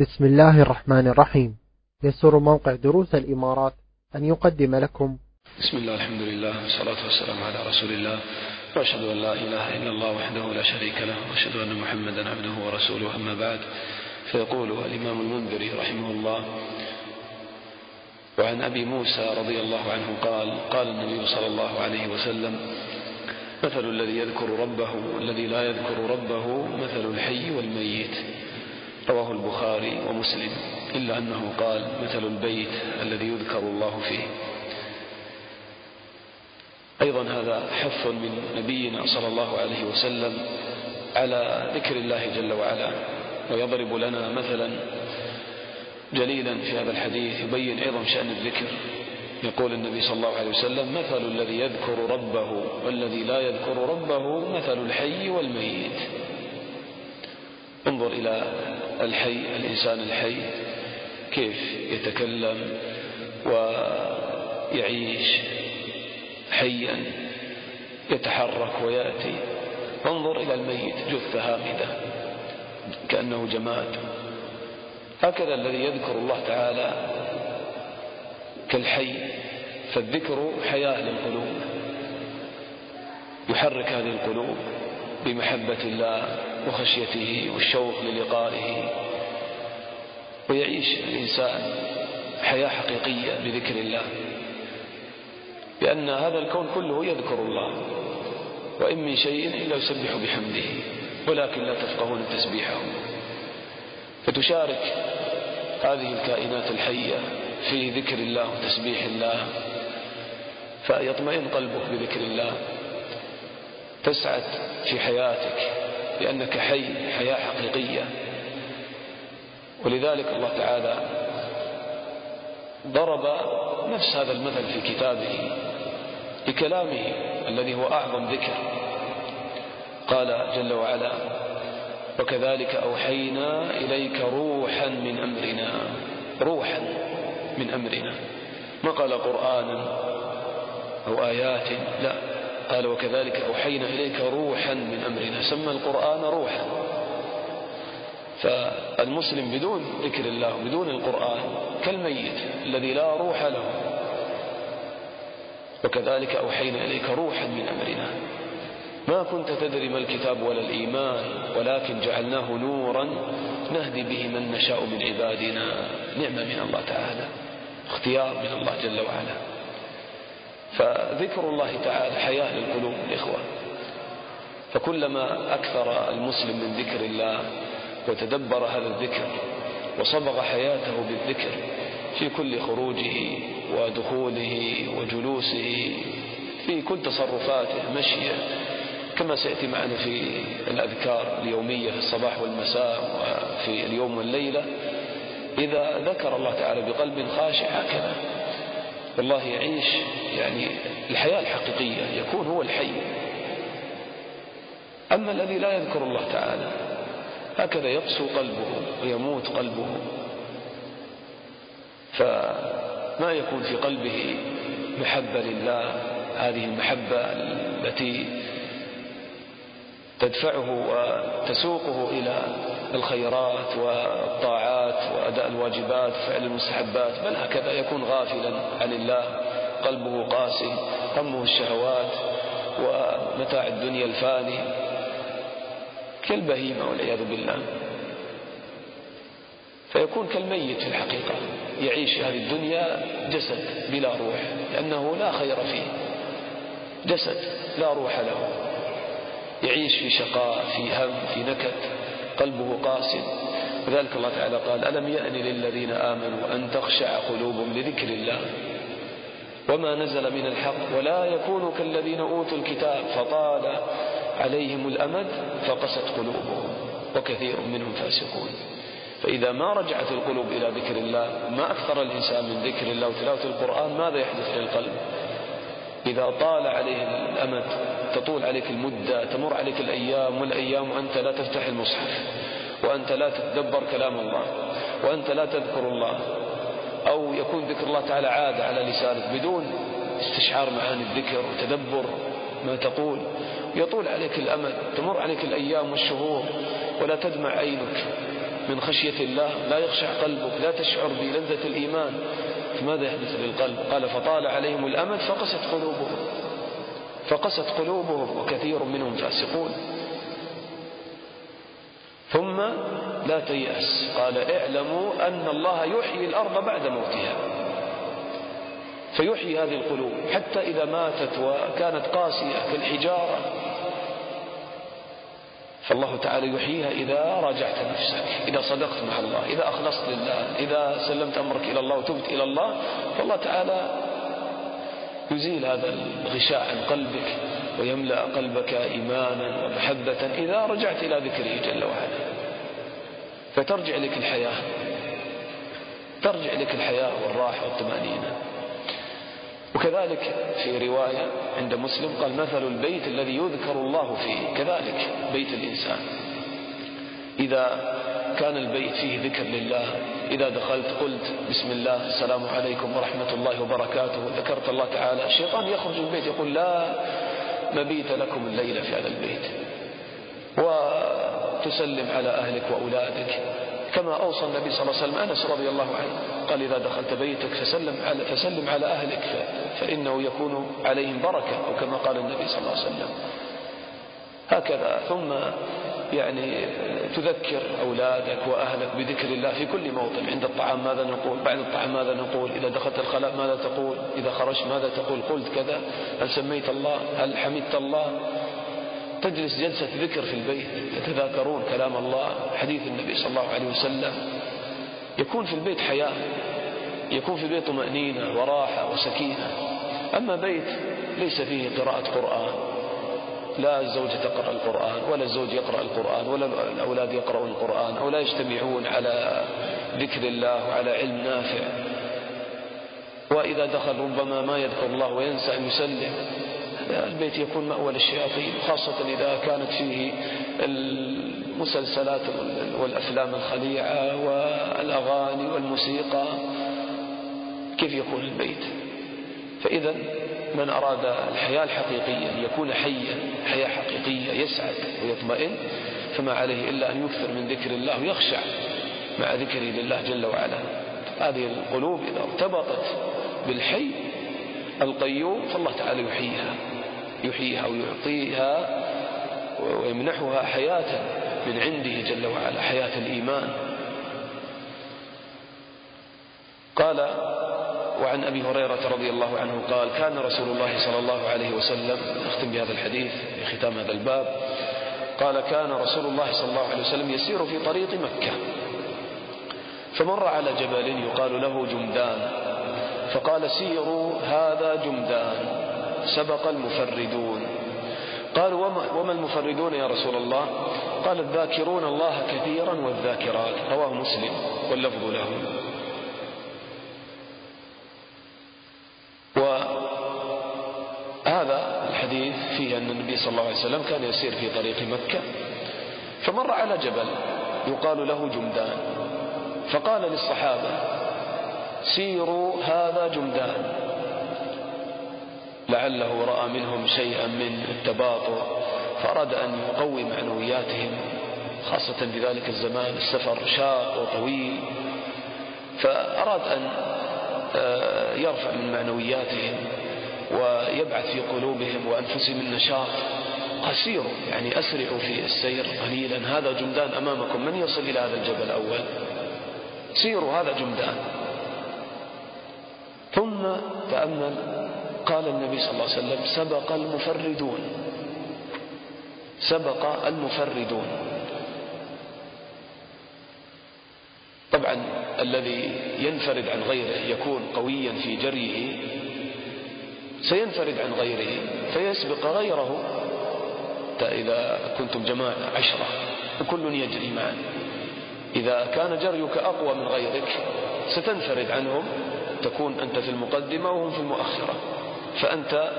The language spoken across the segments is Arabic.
بسم الله الرحمن الرحيم. يسر موقع دروس الإمارات أن يقدم لكم. بسم الله الحمد لله والصلاة والسلام على رسول الله. وأشهد أن لا إله إلا الله وحده لا شريك له وأشهد أن محمدا عبده ورسوله. أما بعد فيقول الإمام المنذري رحمه الله وعن أبي موسى رضي الله عنه قال قال النبي صلى الله عليه وسلم مثل الذي يذكر ربه والذي لا يذكر ربه مثل الحي والميت. رواه البخاري ومسلم إلا أنه قال مثل البيت الذي يذكر الله فيه. أيضا هذا حث من نبينا صلى الله عليه وسلم على ذكر الله جل وعلا ويضرب لنا مثلا جليلا في هذا الحديث يبين عظم شأن الذكر. يقول النبي صلى الله عليه وسلم مثل الذي يذكر ربه والذي لا يذكر ربه مثل الحي والميت. انظر إلى الحي الإنسان الحي كيف يتكلم ويعيش حيا يتحرك ويأتي. انظر إلى الميت جثة هامدة كأنه جماد. هكذا الذي يذكر الله تعالى كالحي فالذكر حياة للقلوب. يحرك هذه القلوب بمحبة الله. وخشيته والشوق للقائه. ويعيش الإنسان حياة حقيقية بذكر الله. لأن هذا الكون كله يذكر الله. وإن من شيء إلا يسبح بحمده. ولكن لا تفقهون تسبيحه. فتشارك هذه الكائنات الحية في ذكر الله وتسبيح الله. فيطمئن قلبك بذكر الله. تسعد في حياتك. لأنك حي حياة حقيقية. ولذلك الله تعالى ضرب نفس هذا المثل في كتابه بكلامه الذي هو أعظم ذكر. قال جل وعلا وكذلك أوحينا إليك روحا من أمرنا. روحا من أمرنا. ما قال قرآنا أو آيات؟ لا. قال وكذلك أوحينا إليك روحا من أمرنا. سمى القرآن روحا. فالمسلم بدون ذكر الله بدون القرآن كالميت الذي لا روح له. وكذلك أوحينا إليك روحا من أمرنا. ما كنت تدري ما الكتاب ولا الإيمان ولكن جعلناه نورا نهدي به من نشاء من عبادنا. نعمة من الله تعالى. اختيار من الله جل وعلا. فذكر الله تعالى حياة للقلوب الإخوة. فكلما أكثر المسلم من ذكر الله وتدبر هذا الذكر وصبغ حياته بالذكر في كل خروجه ودخوله وجلوسه في كل تصرفاته مشيه كما سيأتي معنا في الأذكار اليومية في الصباح والمساء وفي اليوم والليلة إذا ذكر الله تعالى بقلب خاشع هكذا. والله يعيش يعني الحياة الحقيقية يكون هو الحي. أما الذي لا يذكر الله تعالى هكذا يقسو قلبه ويموت قلبه. فما يكون في قلبه محبة لله؟ هذه المحبة التي تدفعه وتسوقه إلى الخيرات والطاعات وأداء الواجبات وفعل المستحبات بل هكذا يكون غافلا عن الله قلبه قاسي همه الشهوات ومتاع الدنيا الفاني. كالبهيمة والعياذ بالله. فيكون كالميت في الحقيقة يعيش هذه الدنيا جسد بلا روح لأنه لا خير فيه. جسد لا روح له. يعيش في شقاء في هم في نكد. قلبه قاسي وذلك الله تعالى قال ألم يأن للذين آمنوا أن تخشع قلوبهم لذكر الله؟ وما نزل من الحق. ولا يكونوا كالذين أوتوا الكتاب فطال عليهم الأمد فقست قلوبهم. وكثير منهم فاسقون. فإذا ما رجعت القلوب إلى ذكر الله ما أكثر الإنسان من ذكر الله وتلاوة القرآن ماذا يحدث للقلب؟ إذا طال عليه الأمد تطول عليك المدة تمر عليك الأيام والأيام وأنت لا تفتح المصحف وأنت لا تتدبر كلام الله وأنت لا تذكر الله أو يكون ذكر الله تعالى عادة على لسانك بدون استشعار معاني الذكر وتدبر ما تقول. يطول عليك الأمد تمر عليك الأيام والشهور ولا تدمع عينك من خشية الله لا يخشع قلبك لا تشعر بلذة الإيمان. فماذا يحدث للقلب قال فطال عليهم الأمد فقست قلوبهم. فقست قلوبهم وكثير منهم فاسقون. ثم لا تيأس قال اعلموا أن الله يحيي الأرض بعد موتها فيحيي هذه القلوب حتى إذا ماتت وكانت قاسية كالحجارة فالله تعالى يحييها إذا راجعت نفسك إذا صدقت مع الله إذا أخلصت لله إذا سلمت أمرك إلى الله وتبت إلى الله فالله تعالى يزيل هذا الغشاء عن قلبك ويملأ قلبك إيمانا ومحبة إذا رجعت إلى ذكره جل وعلا. فترجع لك الحياة. ترجع لك الحياة والراحة والطمأنينة. وكذلك في رواية عند مسلم قال مثل البيت الذي يذكر الله فيه. كذلك بيت الإنسان. إذا كان البيت فيه ذكر لله. إذا دخلت قلت بسم الله السلام عليكم ورحمة الله وبركاته. ذكرت الله تعالى. الشيطان يخرج من البيت يقول لا مبيت لكم الليلة في هذا البيت. وتسلم على أهلك وأولادك. كما أوصى النبي صلى الله عليه وسلم أنس رضي الله عنه. قال إذا دخلت بيتك فسلم على, فسلم على أهلك فإنه يكون عليهم بركة. أو كما قال النبي صلى الله عليه وسلم. هكذا. ثم يعني تذكر أولادك وأهلك بذكر الله في كل موطن. عند الطعام ماذا نقول؟ بعد الطعام ماذا نقول؟ إذا دخلت الخلاء ماذا تقول؟ إذا خرجت ماذا تقول؟ قلت كذا. هل سميت الله؟ هل حمدت الله؟ تجلس جلسة ذكر في البيت تتذاكرون كلام الله حديث النبي صلى الله عليه وسلم. يكون في البيت حياة يكون في البيت طمأنينة وراحة وسكينة. أما بيت ليس فيه قراءة قرآن. لا الزوجة تقرأ القرآن ولا الزوج يقرأ القرآن ولا الأولاد يقرؤون القرآن أو لا يجتمعون على ذكر الله وعلى علم نافع. وإذا دخل ربما ما يذكر الله وينسى أن يسلم. البيت يكون مأوى للشياطين خاصة إذا كانت فيه المسلسلات والأفلام الخليعة والأغاني والموسيقى. كيف يكون البيت؟ فإذا من أراد الحياة الحقيقية أن يكون حيا حياة حقيقية يسعد ويطمئن فما عليه إلا أن يكثر من ذكر الله ويخشع مع ذكره لله جل وعلا. هذه القلوب إذا ارتبطت بالحي القيوم فالله تعالى يحييها يحييها ويعطيها ويمنحها حياة من عنده جل وعلا حياة الإيمان. قال وعن أبي هريرة رضي الله عنه قال كان رسول الله صلى الله عليه وسلم نختم بهذا الحديث ختام هذا الباب قال كان رسول الله صلى الله عليه وسلم يسير في طريق مكة فمر على جبل يقال له جمدان فقال سيروا هذا جمدان سبق المفردون. قالوا وما المفردون يا رسول الله؟ قال الذاكرون الله كثيرا والذاكرات رواه مسلم واللفظ له. فيه أن النبي صلى الله عليه وسلم كان يسير في طريق مكة فمر على جبل يقال له جمدان فقال للصحابة سيروا هذا جمدان. لعله رأى منهم شيئا من التباطؤ فأراد أن يقوي معنوياتهم خاصة في ذلك الزمان السفر شاق وطويل فأراد أن آه، يرفع من معنوياتهم. ويبعث في قلوبهم وأنفسهم النشاط. قسيروا يعني أسرعوا في السير قليلا. هذا جمدان أمامكم. من يصل إلى هذا الجبل الأول؟ سيروا هذا جمدان ثم تأمل قال النبي صلى الله عليه وسلم سبق المفردون. سبق المفردون. طبعا الذي ينفرد عن غيره يكون قويا في جريه. سينفرد عن غيره فيسبق غيره. إذا كنتم جماعة عشرة وكل يجري معا. إذا كان جريك أقوى من غيرك ستنفرد عنهم. تكون أنت في المقدمة وهم في المؤخرة. فأنت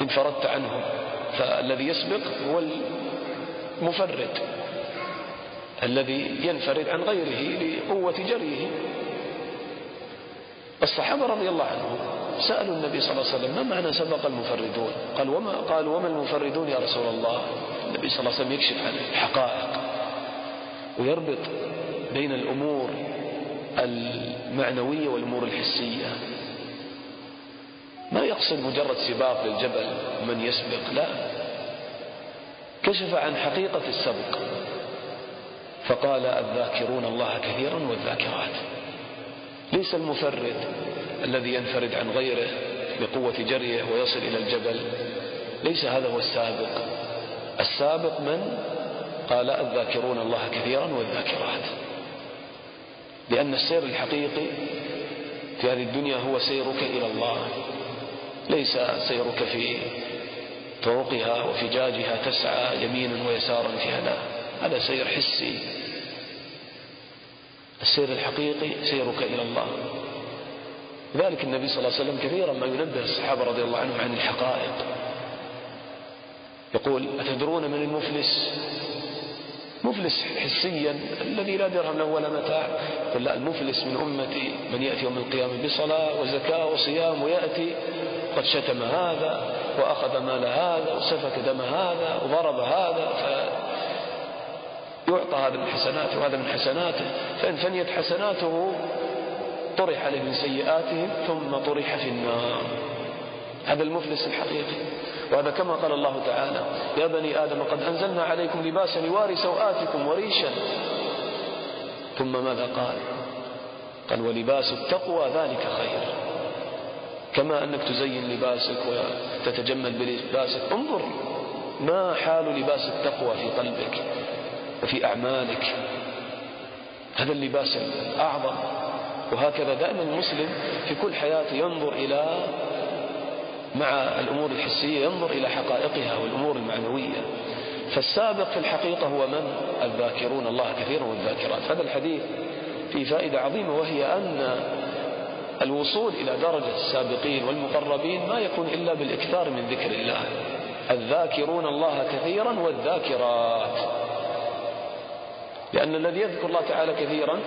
انفردت عنهم. فالذي يسبق هو المفرد. الذي ينفرد عن غيره لقوة جريه. الصحابة رضي الله عنهم سألوا النبي صلى الله عليه وسلم ما معنى سبق المفردون؟ قال وما قال وما المفردون يا رسول الله؟ النبي صلى الله عليه وسلم يكشف عن الحقائق ويربط بين الأمور المعنوية والأمور الحسية. ما يقصد مجرد سباق للجبل من يسبق لا. كشف عن حقيقة السبق فقال الذاكرون الله كثيرا والذاكرات. ليس المفرد الذي ينفرد عن غيره بقوة جريه ويصل إلى الجبل. ليس هذا هو السابق. السابق من؟ قال الذاكرون الله كثيرا والذاكرات. لأن السير الحقيقي في هذه الدنيا هو سيرك إلى الله ليس سيرك في طرقها وفجاجها تسعى يمينا ويسارا فيها لا هذا سير حسي. السير الحقيقي سيرك إلى الله. لذلك النبي صلى الله عليه وسلم كثيرا ما ينبه الصحابة رضي الله عنهم عن الحقائق. يقول أتدرون من المفلس؟ مفلس حسيا الذي لا درهم له ولا متاع. قل لا المفلس من أمتي من يأتي يوم القيامة بصلاة وزكاة وصيام ويأتي. قد شتم هذا وأخذ مال هذا وسفك دم هذا وضرب هذا. فيعطى هذا من حسناته وهذا من حسناته. فإن فنيت حسناته طرح عليه من سيئاتهم ثم طرح في النار. هذا المفلس الحقيقي. وهذا كما قال الله تعالى يا بني آدم قد أنزلنا عليكم لباسا يواري سوآتكم وريشا. ثم ماذا قال؟ قال ولباس التقوى ذلك خير. كما أنك تزين لباسك وتتجمل بلباسك. انظر ما حال لباس التقوى في قلبك. وفي أعمالك. هذا اللباس الأعظم. وهكذا دائما المسلم في كل حياته ينظر إلى مع الأمور الحسية ينظر إلى حقائقها والأمور المعنوية. فالسابق في الحقيقة هو من؟ الذاكرون. الله كثيرا والذاكرات هذا الحديث فيه فائدة عظيمة وهي أن الوصول إلى درجة السابقين والمقربين ما يكون إلا بالإكثار من ذكر الله. الذاكرون الله كثيرا والذاكرات. لأن الذي يذكر الله تعالى كثيرا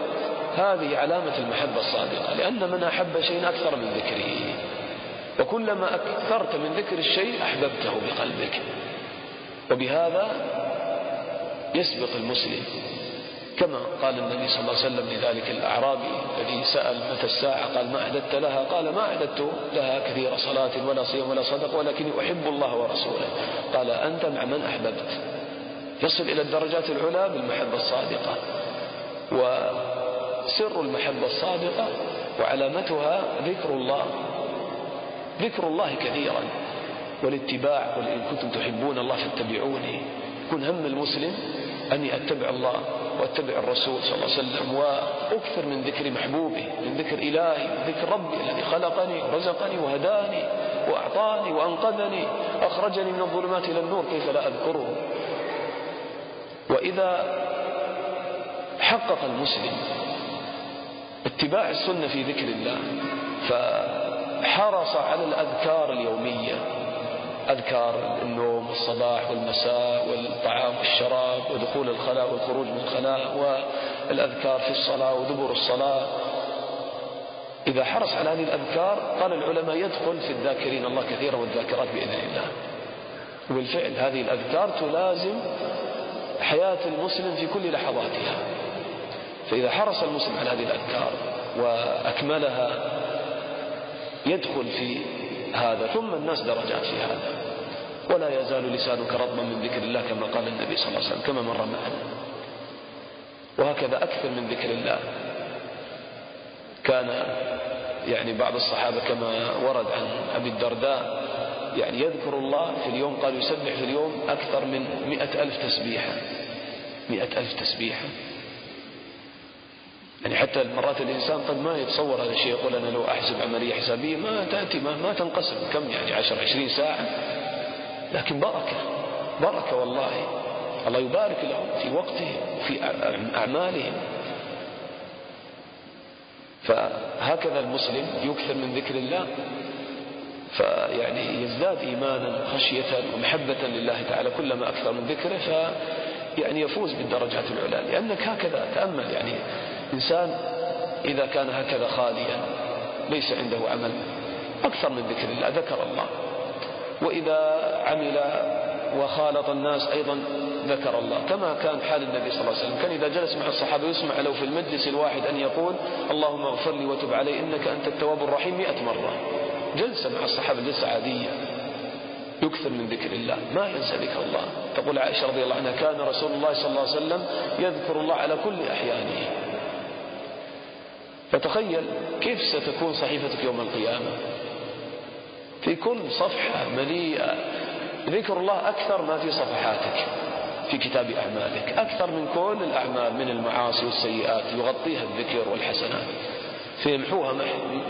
هذه علامة المحبة الصادقة لأن من أحب شيء أكثر من ذكره. وكلما أكثرت من ذكر الشيء أحببته بقلبك. وبهذا يسبق المسلم كما قال النبي صلى الله عليه وسلم لذلك الأعرابي الذي سأل متى الساعة؟ قال ما أعددت لها؟ قال ما أعددت لها كثير صلاة ولا صيام ولا صدق ولكني أحب الله ورسوله. قال أنت مع من أحببت؟ يصل إلى الدرجات العلى بالمحبة الصادقة وسر المحبة الصادقة وعلامتها ذكر الله ذكر الله كثيرا. والاتباع قل إن كنتم تحبون الله فاتبعوني. يكون هم المسلم أني أتبع الله وأتبع الرسول صلى الله عليه وسلم وأكثر من ذكر محبوبي من ذكر إلهي من ذكر ربي الذي خلقني ورزقني وهداني وأعطاني وأنقذني أخرجني من الظلمات إلى النور كيف لا أذكره؟ وإذا حقق المسلم اتباع السنة في ذكر الله فحرص على الأذكار اليومية أذكار النوم والصباح والمساء والطعام والشراب ودخول الخلاء والخروج من الخلاء والأذكار في الصلاة ودبر الصلاة. إذا حرص على هذه الأذكار قال العلماء يدخل في الذاكرين الله كثيرا والذاكرات بإذن الله. وبالفعل هذه الأذكار تلازم حياة المسلم في كل لحظاتها. فإذا حرص المسلم على هذه الأذكار وأكملها يدخل في هذا ثم الناس درجات في هذا. ولا يزال لسانك رطبا من ذكر الله كما قال النبي صلى الله عليه وسلم كما مر معنا. وهكذا أكثر من ذكر الله. كان يعني بعض الصحابة كما ورد عن أبي الدرداء يعني يذكر الله في اليوم قال يسبح في اليوم أكثر من مئة ألف تسبيحة مئة ألف تسبيحة يعني حتى مرات الإنسان قد ما يتصور هذا الشيء يقول أنا لو أحسب عملية حسابية ما تأتي ما, ما تنقسم. كم يعني؟ عشر عشرين ساعة. لكن بركة بركة والله. الله يبارك لهم في وقتهم في أعمالهم. فهكذا المسلم يكثر من ذكر الله. فيعني يزداد إيمانا خشية ومحبة لله تعالى كلما أكثر من ذكره ف يعني يفوز بالدرجات العلى. لأنك هكذا تأمل يعني إنسان إذا كان هكذا خاليا ليس عنده عمل أكثر من ذكر الله ذكر الله. وإذا عمل وخالط الناس أيضا ذكر الله. كما كان حال النبي صلى الله عليه وسلم. كان إذا جلس مع الصحابة يسمع له في المجلس الواحد أن يقول اللهم اغفر لي وتب علي إنك أنت التواب الرحيم مئة مرة. جلسة مع الصحابة جلسة عادية يكثر من ذكر الله. ما ينسى ذكر الله. تقول عائشة رضي الله عنها كان رسول الله صلى الله عليه وسلم يذكر الله على كل أحيانه. فتخيل كيف ستكون صحيفتك يوم القيامة. في كل صفحة مليئة. ذكر الله أكثر ما في صفحاتك في كتاب أعمالك. أكثر من كل الأعمال من المعاصي والسيئات. يغطيها الذكر والحسنات. فيمحوها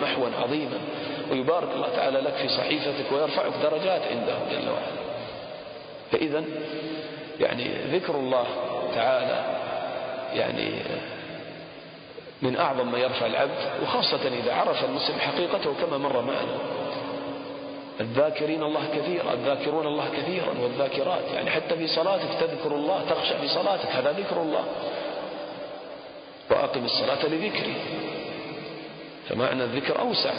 محوا عظيما. ويبارك الله تعالى لك في صحيفتك ويرفعك درجات عنده جل وعلا. فإذا يعني ذكر الله تعالى يعني من أعظم ما يرفع العبد وخاصة إذا عرف المسلم حقيقته كما مر معنا. الذاكرين الله كثيرا الذاكرون الله كثيرا والذاكرات. يعني حتى في صلاتك تذكر الله تخشى في صلاتك هذا ذكر الله. وأقم الصلاة لذكري. فمعنى الذكر أوسع.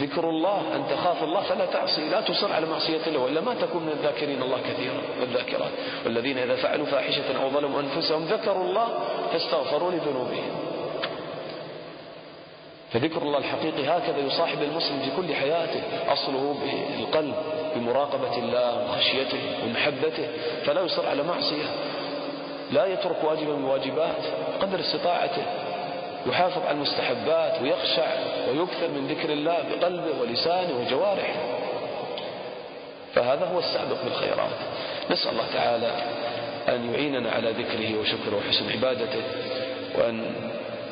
ذكر الله أن تخاف الله فلا تعصي لا تصر على معصية الله وإلا ما تكون من الذاكرين الله كثيرا والذاكرات. والذين إذا فعلوا فاحشة أو ظلموا أنفسهم ذكروا الله فاستغفروا لذنوبهم. فذكر الله الحقيقي هكذا يصاحب المسلم في كل حياته أصله بالقلب بمراقبة الله وخشيته ومحبته فلا يصر على معصية. لا يترك واجبا من الواجبات قدر استطاعته. يحافظ على المستحبات ويخشع ويكثر من ذكر الله بقلبه ولسانه وجوارحه. فهذا هو السابق بالخيرات. نسأل الله تعالى أن يعيننا على ذكره وشكره وحسن عبادته وأن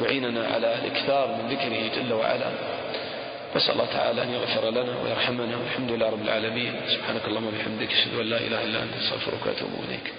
يعيننا على الإكثار من ذكره جل وعلا. نسأل الله تعالى أن يغفر لنا ويرحمنا والحمد لله رب العالمين. سبحانك اللهم وبحمدك أشهد أن لا إله إلا أنت أستغفرك وأتوب إليك.